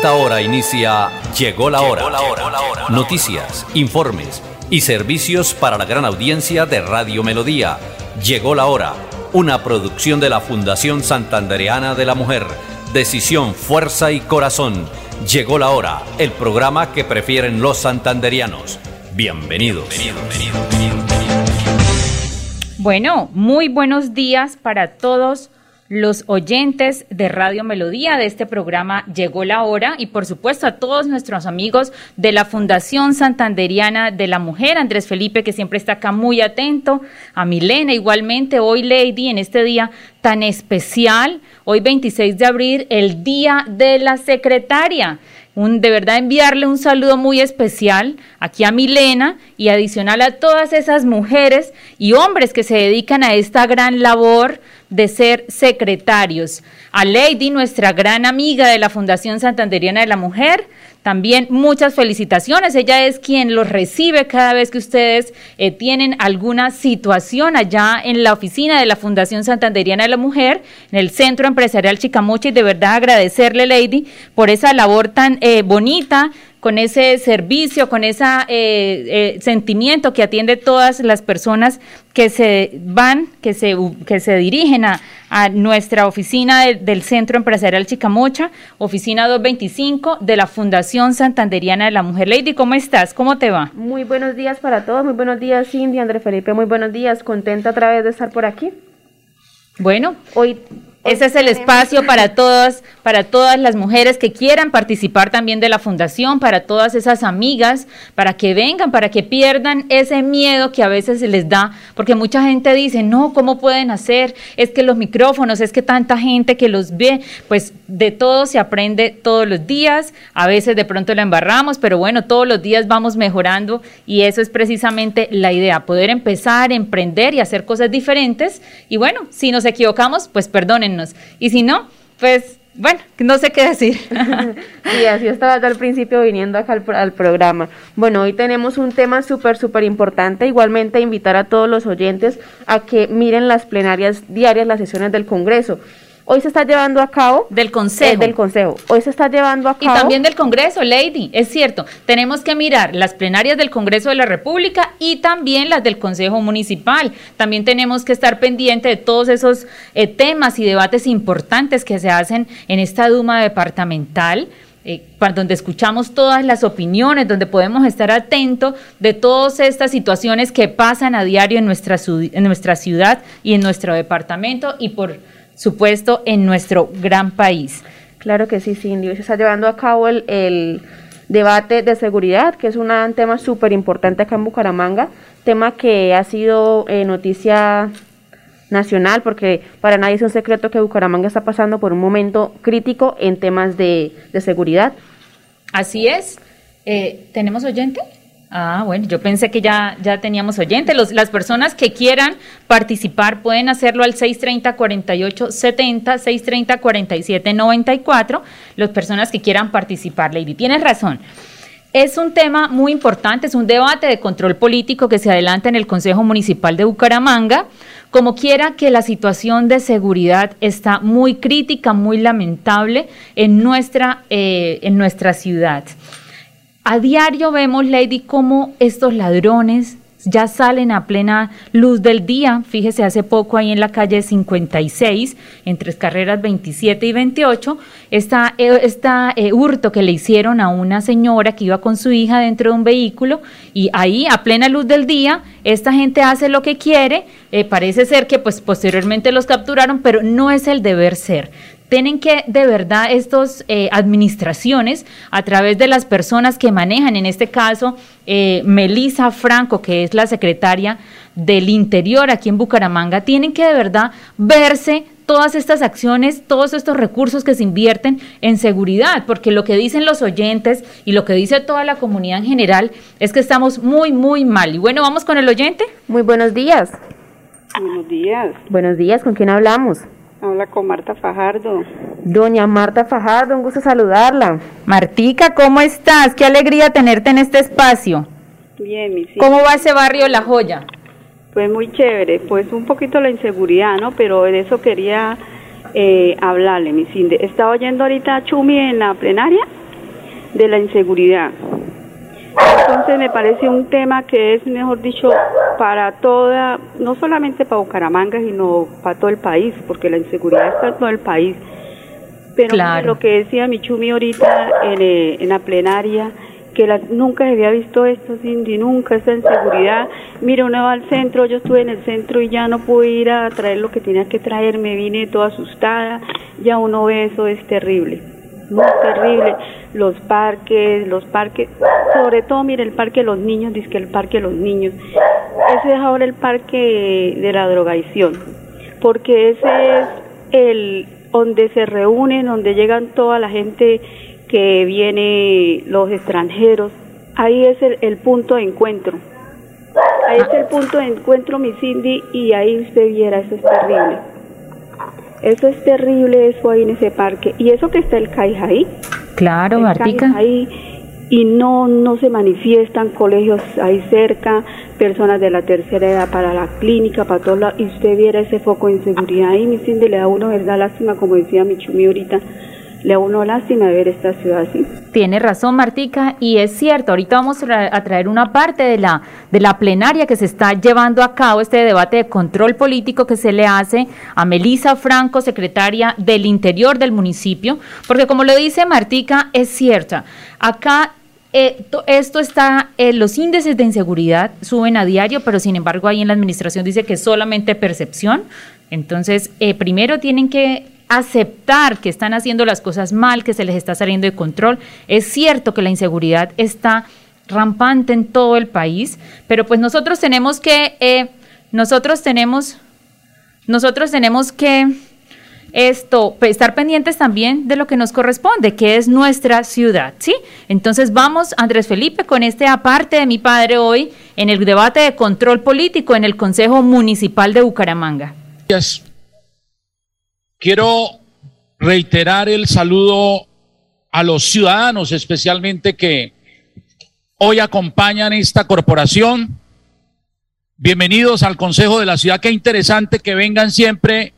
esta hora inicia Llegó la hora. Noticias, informes y servicios para la gran audiencia de Radio Melodía. Llegó la hora. Una producción de la Fundación Santandereana de la Mujer. Decisión, fuerza y corazón. Llegó la hora. El programa que prefieren los santanderianos. Bienvenidos. Bueno, muy buenos días para todos los oyentes de Radio Melodía de este programa Llegó la hora y por supuesto a todos nuestros amigos de la Fundación Santanderiana de la Mujer, Andrés Felipe que siempre está acá muy atento, a Milena igualmente, hoy Lady en este día tan especial, hoy 26 de abril, el Día de la Secretaria. Un, de verdad enviarle un saludo muy especial aquí a Milena y adicional a todas esas mujeres y hombres que se dedican a esta gran labor de ser secretarios. A Lady, nuestra gran amiga de la Fundación Santanderiana de la Mujer, también muchas felicitaciones. Ella es quien los recibe cada vez que ustedes eh, tienen alguna situación allá en la oficina de la Fundación Santanderiana de la Mujer, en el Centro Empresarial Chicamocha, y de verdad agradecerle, Lady, por esa labor tan eh, bonita con ese servicio, con ese eh, eh, sentimiento que atiende todas las personas que se van, que se, que se dirigen a, nuestra oficina del Centro Empresarial Chicamocha, oficina 225 de la Fundación Santanderiana de la Mujer. Lady, ¿cómo estás? ¿Cómo te va? Muy buenos días para todos, muy buenos días Cindy, André Felipe, muy buenos días, contenta otra vez de estar por aquí. Bueno, hoy ese es el espacio para todas, para todas las mujeres que quieran participar también de la fundación, para todas esas amigas, para que vengan, para que pierdan ese miedo que a veces se les da, porque mucha gente dice, no, ¿cómo pueden hacer? Es que los micrófonos, es que tanta gente que los ve, pues de todo se aprende todos los días, a veces de pronto la embarramos, pero bueno, todos los días vamos mejorando y eso es precisamente la idea, poder empezar, emprender y hacer cosas diferentes. Y bueno, si nos equivocamos, pues perdonen y si no, pues bueno, no sé qué decir. sí, así estaba al principio viniendo acá al, al, programa. Bueno, hoy tenemos un tema súper, súper importante. Igualmente invitar a todos los oyentes a que miren las plenarias diarias, las sesiones del Congreso. Hoy se está llevando a cabo. Del Consejo. Eh, del Consejo. Hoy se está llevando a cabo. Y también del Congreso, Lady. Es cierto. Tenemos que mirar las plenarias del Congreso de la República y también las del Consejo Municipal. También tenemos que estar pendiente de todos esos eh, temas y debates importantes que se hacen en esta Duma departamental. Eh, donde escuchamos todas las opiniones, donde podemos estar atentos de todas estas situaciones que pasan a diario en nuestra, en nuestra ciudad y en nuestro departamento y por supuesto, en nuestro gran país. Claro que sí, Cindy. se está llevando a cabo el, debate de seguridad, que es un tema súper importante acá en Bucaramanga, tema que ha sido eh, noticia nacional, porque para nadie es un secreto que Bucaramanga está pasando por un momento crítico en temas de, seguridad. Así es. Eh, ¿Tenemos oyente? Ah, bueno, yo pensé que ya, ya teníamos oyentes. Los, las personas que quieran participar pueden hacerlo al 630-4870, 630-4794. Las personas que quieran participar, Lady, tienes razón. Es un tema muy importante, es un debate de control político que se adelanta en el Consejo Municipal de Bucaramanga. Como quiera que la situación de seguridad está muy crítica, muy lamentable en nuestra, eh, en nuestra ciudad. A diario vemos, Lady, cómo estos ladrones ya salen a plena luz del día. Fíjese, hace poco ahí en la calle 56, entre carreras 27 y 28, está esta eh, hurto que le hicieron a una señora que iba con su hija dentro de un vehículo y ahí a plena luz del día esta gente hace lo que quiere. Eh, parece ser que pues posteriormente los capturaron, pero no es el deber ser tienen que de verdad estas eh, administraciones, a través de las personas que manejan, en este caso, eh, Melisa Franco, que es la secretaria del Interior aquí en Bucaramanga, tienen que de verdad verse todas estas acciones, todos estos recursos que se invierten en seguridad, porque lo que dicen los oyentes y lo que dice toda la comunidad en general es que estamos muy, muy mal. Y bueno, vamos con el oyente. Muy buenos días. Buenos días. Buenos días, ¿con quién hablamos? Habla con Marta Fajardo. Doña Marta Fajardo, un gusto saludarla. Martica, ¿cómo estás? Qué alegría tenerte en este espacio. Bien, mi ¿Cómo va ese barrio La Joya? Pues muy chévere, pues un poquito la inseguridad, ¿no? Pero de eso quería eh, hablarle, mi Cindy. ¿Estaba oyendo ahorita a Chumi en la plenaria? de la inseguridad. Entonces me parece un tema que es, mejor dicho, para toda, no solamente para Bucaramanga, sino para todo el país, porque la inseguridad está en todo el país. Pero lo que decía Michumi ahorita en, eh, en la plenaria, que nunca se había visto esto, Cindy, nunca esta inseguridad. Mire, uno va al centro, yo estuve en el centro y ya no pude ir a traer lo que tenía que traer, me vine toda asustada, ya uno ve eso, es terrible, muy terrible. Los parques, los parques, sobre todo, mire, el parque de los niños, dice que el parque de los niños, ese es ahora el parque de la drogadicción, porque ese es el donde se reúnen, donde llegan toda la gente que viene los extranjeros, ahí es el, punto de encuentro. Ahí es el punto de encuentro, mi Cindy, y ahí usted viera, eso es terrible. Eso es terrible, eso ahí en ese parque. Y eso que está el CAI ahí. Claro, Martica. Ahí, y no, no se manifiestan colegios ahí cerca, personas de la tercera edad para la clínica, para todo y usted viera ese foco de inseguridad ahí, mi Cindy, le da uno verdad lástima, como decía Michumi ahorita, le da uno lástima ver esta ciudad así. Tiene razón, Martica, y es cierto, ahorita vamos a traer una parte de la, de la plenaria que se está llevando a cabo, este debate de control político que se le hace a Melisa Franco, secretaria del Interior del municipio, porque como lo dice Martica, es cierta, acá eh, esto está, eh, los índices de inseguridad suben a diario, pero sin embargo ahí en la administración dice que es solamente percepción. Entonces, eh, primero tienen que aceptar que están haciendo las cosas mal, que se les está saliendo de control. Es cierto que la inseguridad está rampante en todo el país, pero pues nosotros tenemos que, eh, nosotros tenemos, nosotros tenemos que esto, estar pendientes también de lo que nos corresponde, que es nuestra ciudad, ¿sí? Entonces vamos, Andrés Felipe, con este aparte de mi padre hoy en el debate de control político en el Consejo Municipal de Bucaramanga. Quiero reiterar el saludo a los ciudadanos, especialmente que hoy acompañan esta corporación. Bienvenidos al Consejo de la Ciudad. Qué interesante que vengan siempre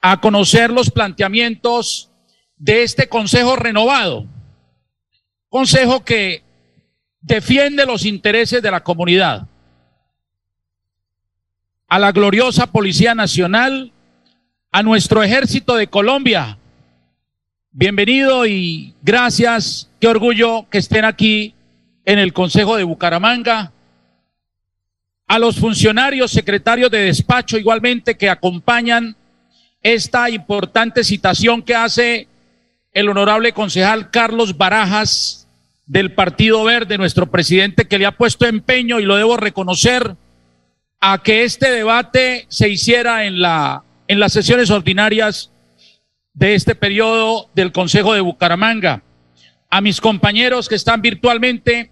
a conocer los planteamientos de este Consejo renovado. Consejo que defiende los intereses de la comunidad. A la gloriosa Policía Nacional a nuestro ejército de Colombia. Bienvenido y gracias. Qué orgullo que estén aquí en el Consejo de Bucaramanga. A los funcionarios, secretarios de despacho igualmente que acompañan esta importante citación que hace el honorable concejal Carlos Barajas del Partido Verde, nuestro presidente, que le ha puesto empeño, y lo debo reconocer, a que este debate se hiciera en la en las sesiones ordinarias de este periodo del Consejo de Bucaramanga. A mis compañeros que están virtualmente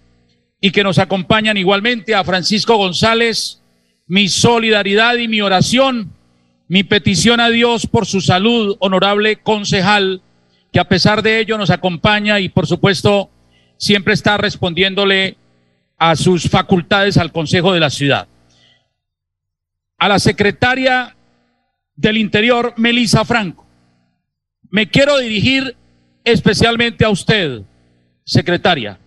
y que nos acompañan igualmente, a Francisco González, mi solidaridad y mi oración, mi petición a Dios por su salud, honorable concejal, que a pesar de ello nos acompaña y por supuesto siempre está respondiéndole a sus facultades al Consejo de la Ciudad. A la secretaria del Interior, Melisa Franco. Me quiero dirigir especialmente a usted, secretaria.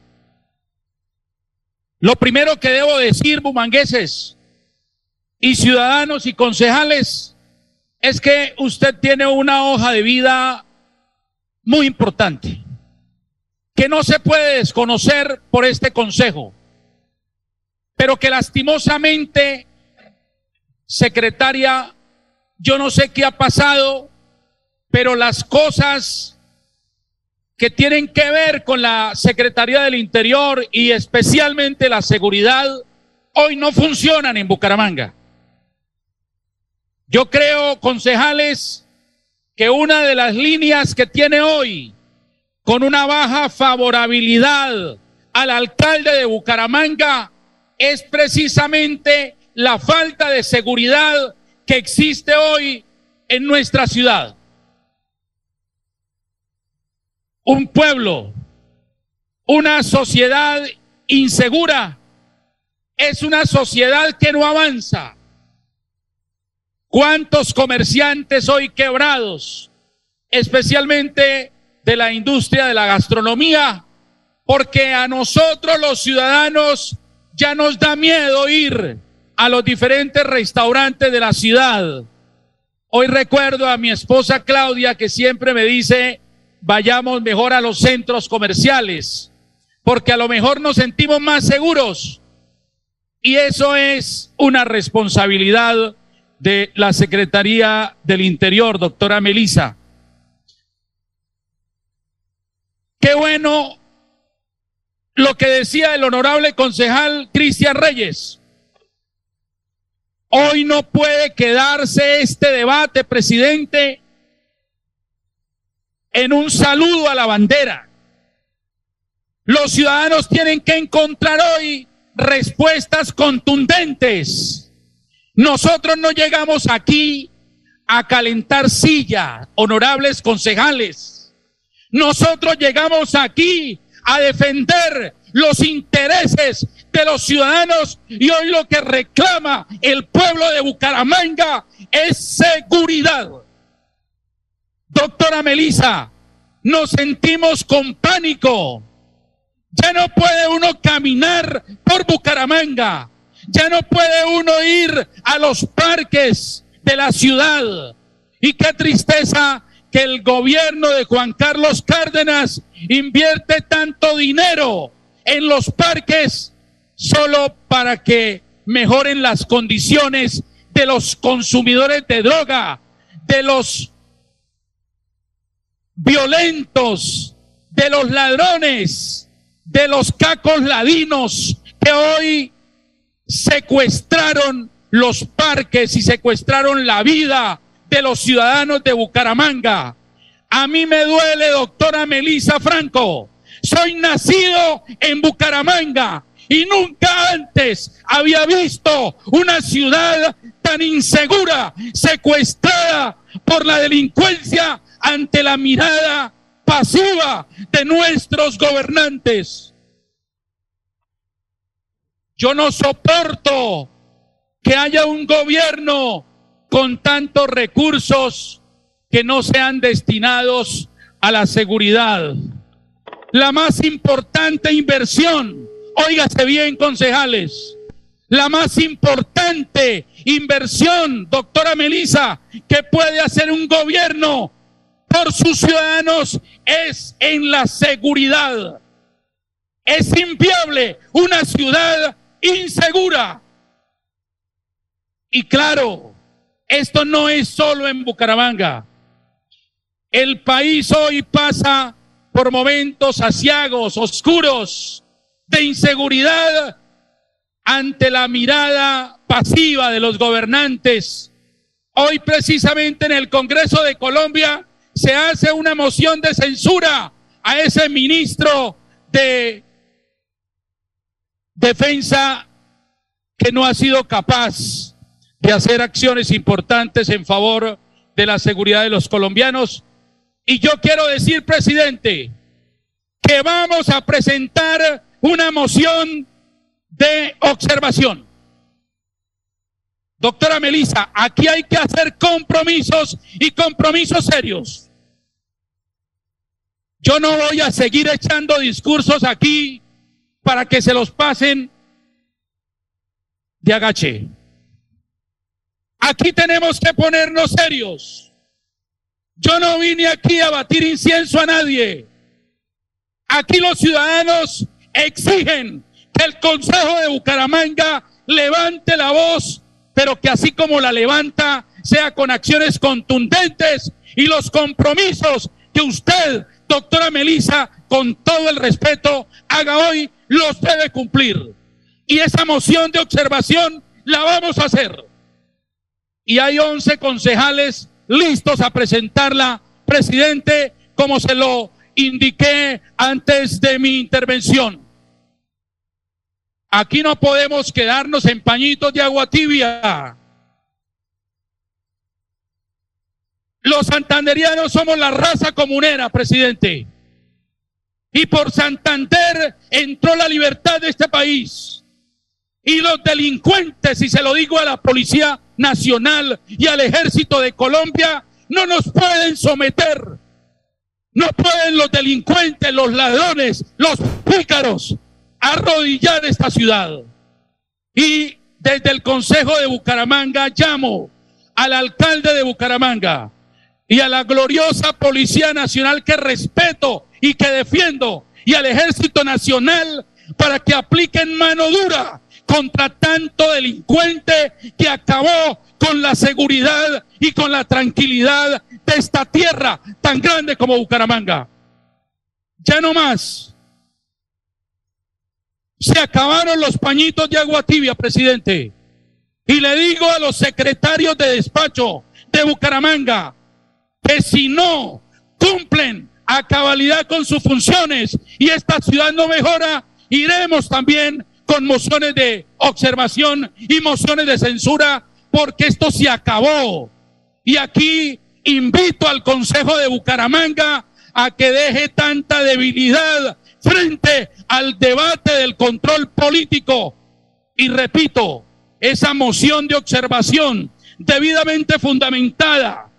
Lo primero que debo decir, bumangueses y ciudadanos y concejales, es que usted tiene una hoja de vida muy importante, que no se puede desconocer por este consejo, pero que lastimosamente, secretaria, yo no sé qué ha pasado, pero las cosas que tienen que ver con la Secretaría del Interior y especialmente la seguridad, hoy no funcionan en Bucaramanga. Yo creo, concejales, que una de las líneas que tiene hoy, con una baja favorabilidad al alcalde de Bucaramanga, es precisamente la falta de seguridad que existe hoy en nuestra ciudad. Un pueblo, una sociedad insegura, es una sociedad que no avanza. ¿Cuántos comerciantes hoy quebrados, especialmente de la industria de la gastronomía, porque a nosotros los ciudadanos ya nos da miedo ir a los diferentes restaurantes de la ciudad. Hoy recuerdo a mi esposa Claudia que siempre me dice, vayamos mejor a los centros comerciales, porque a lo mejor nos sentimos más seguros. Y eso es una responsabilidad de la Secretaría del Interior, doctora Melisa. Qué bueno lo que decía el honorable concejal Cristian Reyes. Hoy no puede quedarse este debate, presidente, en un saludo a la bandera. Los ciudadanos tienen que encontrar hoy respuestas contundentes. Nosotros no llegamos aquí a calentar silla, honorables concejales. Nosotros llegamos aquí a defender los intereses de los ciudadanos y hoy lo que reclama el pueblo de Bucaramanga es seguridad. Doctora Melisa, nos sentimos con pánico. Ya no puede uno caminar por Bucaramanga. Ya no puede uno ir a los parques de la ciudad. Y qué tristeza que el gobierno de Juan Carlos Cárdenas invierte tanto dinero en los parques solo para que mejoren las condiciones de los consumidores de droga, de los violentos, de los ladrones, de los cacos ladinos que hoy secuestraron los parques y secuestraron la vida de los ciudadanos de Bucaramanga. A mí me duele, doctora Melisa Franco. Soy nacido en Bucaramanga y nunca antes había visto una ciudad tan insegura, secuestrada por la delincuencia ante la mirada pasiva de nuestros gobernantes. Yo no soporto que haya un gobierno con tantos recursos que no sean destinados a la seguridad. La más importante inversión, óigase bien, concejales, la más importante inversión, doctora Melisa, que puede hacer un gobierno por sus ciudadanos es en la seguridad. Es inviable una ciudad insegura. Y claro, esto no es solo en Bucaramanga. El país hoy pasa por momentos asiagos, oscuros, de inseguridad ante la mirada pasiva de los gobernantes. Hoy precisamente en el Congreso de Colombia se hace una moción de censura a ese ministro de defensa que no ha sido capaz de hacer acciones importantes en favor de la seguridad de los colombianos. Y yo quiero decir, presidente, que vamos a presentar una moción de observación. Doctora Melissa, aquí hay que hacer compromisos y compromisos serios. Yo no voy a seguir echando discursos aquí para que se los pasen de agache. Aquí tenemos que ponernos serios. Yo no vine aquí a batir incienso a nadie. Aquí los ciudadanos exigen que el Consejo de Bucaramanga levante la voz, pero que así como la levanta, sea con acciones contundentes y los compromisos que usted, doctora Melisa, con todo el respeto, haga hoy, los debe cumplir. Y esa moción de observación la vamos a hacer y hay 11 concejales listos a presentarla, presidente, como se lo indiqué antes de mi intervención. Aquí no podemos quedarnos en pañitos de agua tibia. Los santanderianos somos la raza comunera, presidente. Y por Santander entró la libertad de este país. Y los delincuentes, y se lo digo a la Policía Nacional y al Ejército de Colombia, no nos pueden someter. No pueden los delincuentes, los ladrones, los pícaros arrodillar esta ciudad. Y desde el Consejo de Bucaramanga llamo al alcalde de Bucaramanga y a la gloriosa Policía Nacional que respeto y que defiendo y al Ejército Nacional para que apliquen mano dura contra tanto delincuente que acabó con la seguridad y con la tranquilidad de esta tierra tan grande como Bucaramanga. Ya no más. Se acabaron los pañitos de agua tibia, presidente. Y le digo a los secretarios de despacho de Bucaramanga que si no cumplen a cabalidad con sus funciones y esta ciudad no mejora, iremos también con mociones de observación y mociones de censura porque esto se acabó. Y aquí invito al Consejo de Bucaramanga a que deje tanta debilidad frente al debate del control político. Y repito, esa moción de observación debidamente fundamentada,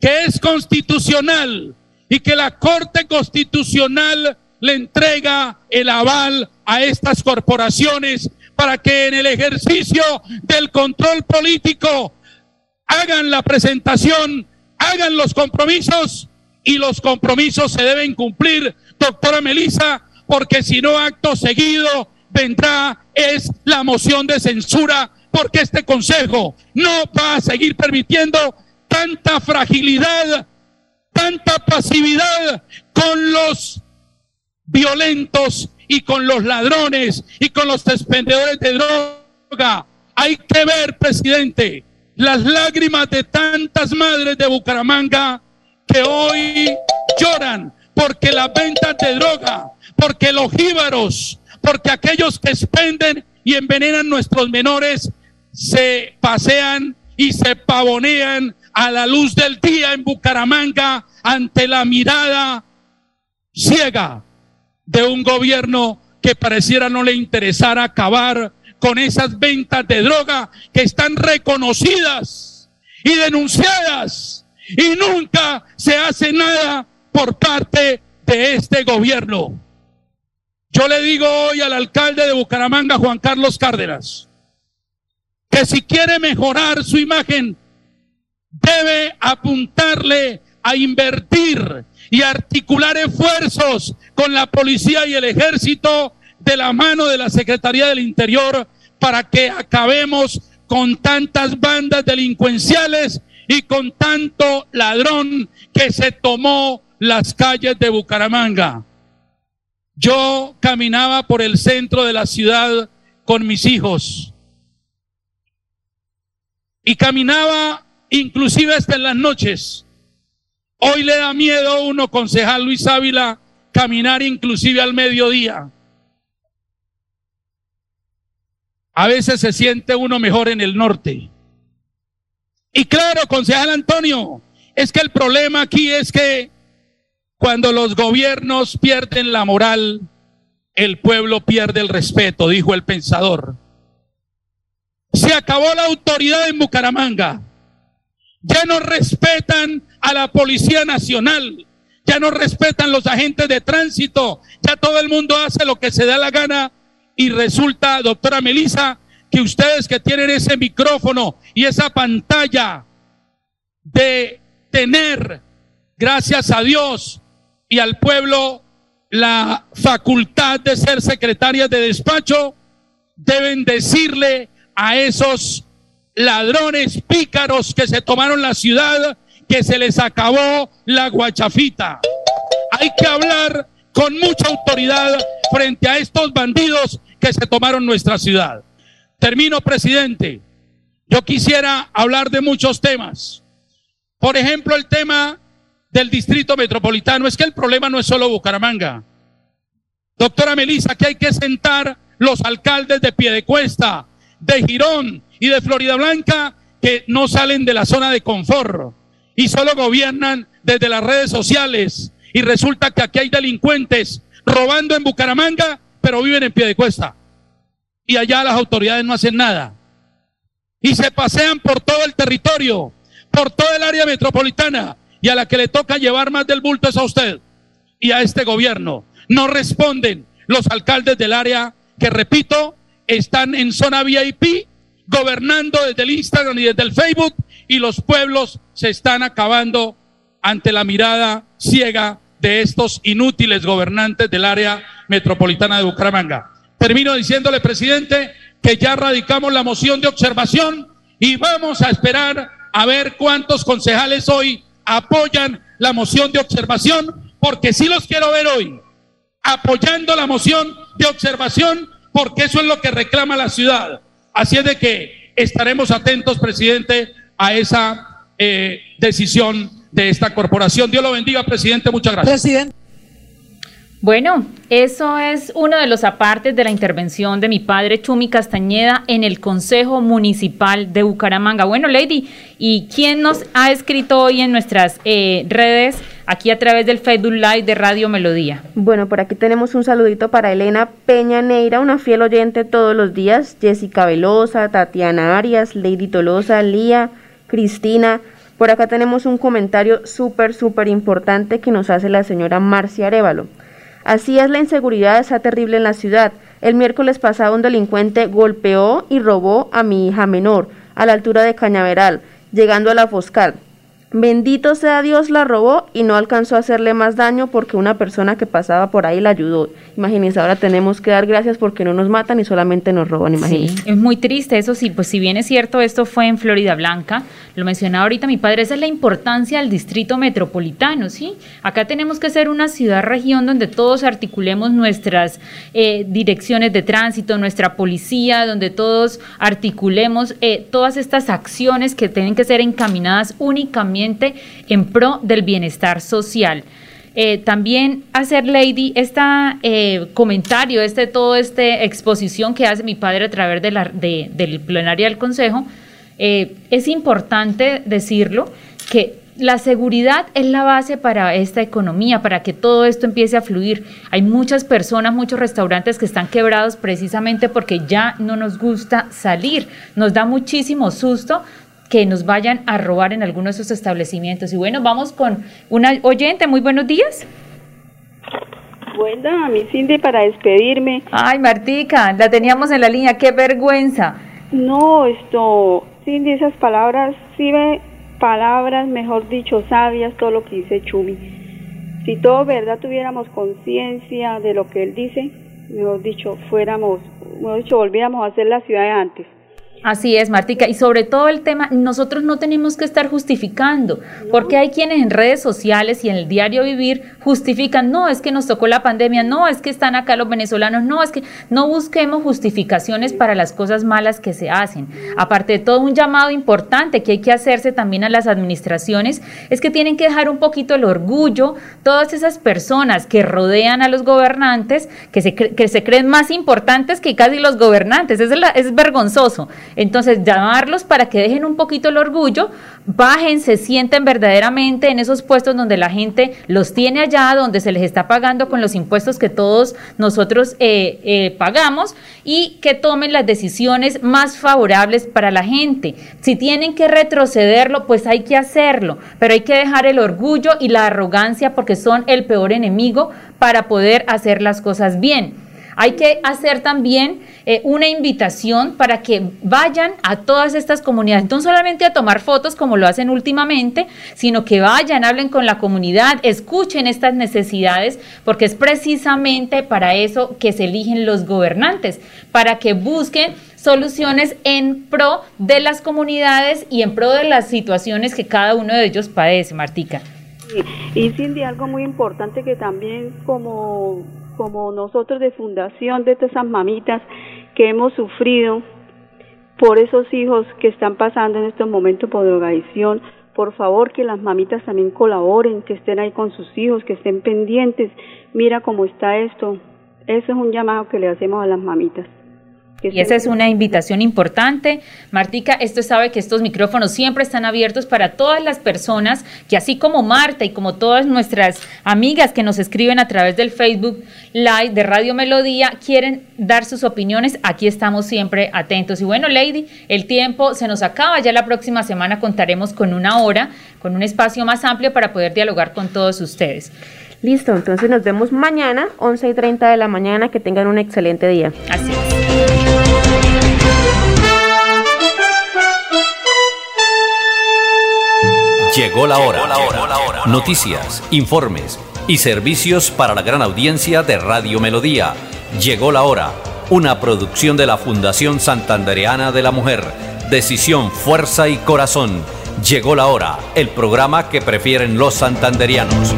que es constitucional y que la Corte Constitucional le entrega el aval a estas corporaciones para que en el ejercicio del control político hagan la presentación, hagan los compromisos y los compromisos se deben cumplir, doctora Melisa, porque si no acto seguido vendrá es la moción de censura porque este consejo no va a seguir permitiendo tanta fragilidad, tanta pasividad con los violentos y con los ladrones y con los despendedores de droga. Hay que ver, presidente, las lágrimas de tantas madres de Bucaramanga que hoy lloran porque las ventas de droga, porque los jíbaros, porque aquellos que expenden y envenenan nuestros menores se pasean y se pavonean a la luz del día en Bucaramanga ante la mirada ciega de un gobierno que pareciera no le interesara acabar con esas ventas de droga que están reconocidas y denunciadas y nunca se hace nada por parte de este gobierno. Yo le digo hoy al alcalde de Bucaramanga, Juan Carlos Cárdenas, que si quiere mejorar su imagen, debe apuntarle a invertir y articular esfuerzos con la policía y el ejército de la mano de la Secretaría del Interior para que acabemos con tantas bandas delincuenciales y con tanto ladrón que se tomó las calles de Bucaramanga. Yo caminaba por el centro de la ciudad con mis hijos y caminaba inclusive hasta en las noches Hoy le da miedo a uno, concejal Luis Ávila, caminar inclusive al mediodía. A veces se siente uno mejor en el norte. Y claro, concejal Antonio, es que el problema aquí es que cuando los gobiernos pierden la moral, el pueblo pierde el respeto, dijo el pensador. Se acabó la autoridad en Bucaramanga. Ya no respetan a la Policía Nacional, ya no respetan los agentes de tránsito, ya todo el mundo hace lo que se da la gana y resulta, doctora Melisa, que ustedes que tienen ese micrófono y esa pantalla de tener, gracias a Dios y al pueblo, la facultad de ser secretarias de despacho, deben decirle a esos ladrones pícaros que se tomaron la ciudad, que se les acabó la guachafita. Hay que hablar con mucha autoridad frente a estos bandidos que se tomaron nuestra ciudad. Termino, presidente. Yo quisiera hablar de muchos temas. Por ejemplo, el tema del distrito metropolitano. Es que el problema no es solo Bucaramanga. Doctora Melisa, que hay que sentar los alcaldes de Piedecuesta, de Girón y de Florida Blanca que no salen de la zona de confort y solo gobiernan desde las redes sociales y resulta que aquí hay delincuentes robando en Bucaramanga, pero viven en pie de cuesta. Y allá las autoridades no hacen nada. Y se pasean por todo el territorio, por todo el área metropolitana, y a la que le toca llevar más del bulto es a usted y a este gobierno. No responden los alcaldes del área que, repito, están en zona VIP, gobernando desde el Instagram y desde el Facebook, y los pueblos se están acabando ante la mirada ciega de estos inútiles gobernantes del área metropolitana de Bucaramanga. Termino diciéndole, presidente, que ya radicamos la moción de observación y vamos a esperar a ver cuántos concejales hoy apoyan la moción de observación, porque sí los quiero ver hoy apoyando la moción de observación, porque eso es lo que reclama la ciudad. Así es de que estaremos atentos, presidente, a esa eh, decisión de esta corporación. Dios lo bendiga, presidente. Muchas gracias. Presidente. Bueno, eso es uno de los apartes de la intervención de mi padre Chumi Castañeda en el Consejo Municipal de Bucaramanga. Bueno, Lady, ¿y quién nos ha escrito hoy en nuestras eh, redes, aquí a través del Facebook Live de Radio Melodía? Bueno, por aquí tenemos un saludito para Elena Peña Neira, una fiel oyente todos los días, Jessica Velosa, Tatiana Arias, Lady Tolosa, Lía, Cristina. Por acá tenemos un comentario súper, súper importante que nos hace la señora Marcia Arevalo. Así es la inseguridad, está terrible en la ciudad. El miércoles pasado un delincuente golpeó y robó a mi hija menor a la altura de Cañaveral, llegando a la Foscal. Bendito sea Dios, la robó y no alcanzó a hacerle más daño porque una persona que pasaba por ahí la ayudó. Imagínense, ahora tenemos que dar gracias porque no nos matan y solamente nos roban, imagínense. Sí, es muy triste, eso sí, pues si bien es cierto, esto fue en Florida Blanca, lo mencionaba ahorita mi padre, esa es la importancia del distrito metropolitano, ¿sí? Acá tenemos que ser una ciudad-región donde todos articulemos nuestras eh, direcciones de tránsito, nuestra policía, donde todos articulemos eh, todas estas acciones que tienen que ser encaminadas únicamente en pro del bienestar social. Eh, también hacer, Lady, este comentario, este, toda esta exposición que hace mi padre a través de la, del plenario del Consejo, eh, es importante decirlo, que la seguridad es la base para esta economía, para que todo esto empiece a fluir. Hay muchas personas, muchos restaurantes que están quebrados precisamente porque ya no nos gusta salir. Nos da muchísimo susto que nos vayan a robar en alguno de esos establecimientos. Y bueno, vamos con una oyente. Muy buenos días. Buena, mi Cindy, para despedirme. Ay, Martica, la teníamos en la línea, qué vergüenza. No, esto, Cindy, esas palabras, sí ve palabras, mejor dicho, sabias, todo lo que dice Chumi. Si todo verdad tuviéramos conciencia de lo que él dice, mejor dicho, fuéramos, mejor dicho, volviéramos a hacer la ciudad de antes. Así es, Martica. Y sobre todo el tema, nosotros no tenemos que estar justificando, porque hay quienes en redes sociales y en el diario vivir justifican, no, es que nos tocó la pandemia, no, es que están acá los venezolanos, no, es que no busquemos justificaciones para las cosas malas que se hacen. Aparte de todo, un llamado importante que hay que hacerse también a las administraciones es que tienen que dejar un poquito el orgullo, todas esas personas que rodean a los gobernantes, que se, que se creen más importantes que casi los gobernantes. Es, es vergonzoso. Entonces, llamarlos para que dejen un poquito el orgullo, bajen, se sienten verdaderamente en esos puestos donde la gente los tiene allá, donde se les está pagando con los impuestos que todos nosotros eh, eh, pagamos y que tomen las decisiones más favorables para la gente. Si tienen que retrocederlo, pues hay que hacerlo, pero hay que dejar el orgullo y la arrogancia porque son el peor enemigo para poder hacer las cosas bien. Hay que hacer también eh, una invitación para que vayan a todas estas comunidades, no solamente a tomar fotos como lo hacen últimamente, sino que vayan, hablen con la comunidad, escuchen estas necesidades, porque es precisamente para eso que se eligen los gobernantes, para que busquen soluciones en pro de las comunidades y en pro de las situaciones que cada uno de ellos padece, Martica. Y Cindy, algo muy importante que también como como nosotros de fundación de esas mamitas que hemos sufrido por esos hijos que están pasando en estos momentos por drogadicción, por favor que las mamitas también colaboren, que estén ahí con sus hijos, que estén pendientes. Mira cómo está esto. Ese es un llamado que le hacemos a las mamitas. Y esa es una invitación importante. Martica, esto sabe que estos micrófonos siempre están abiertos para todas las personas que así como Marta y como todas nuestras amigas que nos escriben a través del Facebook Live de Radio Melodía quieren dar sus opiniones, aquí estamos siempre atentos. Y bueno, Lady, el tiempo se nos acaba. Ya la próxima semana contaremos con una hora, con un espacio más amplio para poder dialogar con todos ustedes. Listo, entonces nos vemos mañana, 11 y 30 de la mañana. Que tengan un excelente día. Así es. Llegó la hora. Noticias, informes y servicios para la gran audiencia de Radio Melodía. Llegó la hora. Una producción de la Fundación Santandereana de la Mujer. Decisión, fuerza y corazón. Llegó la hora. El programa que prefieren los santanderianos.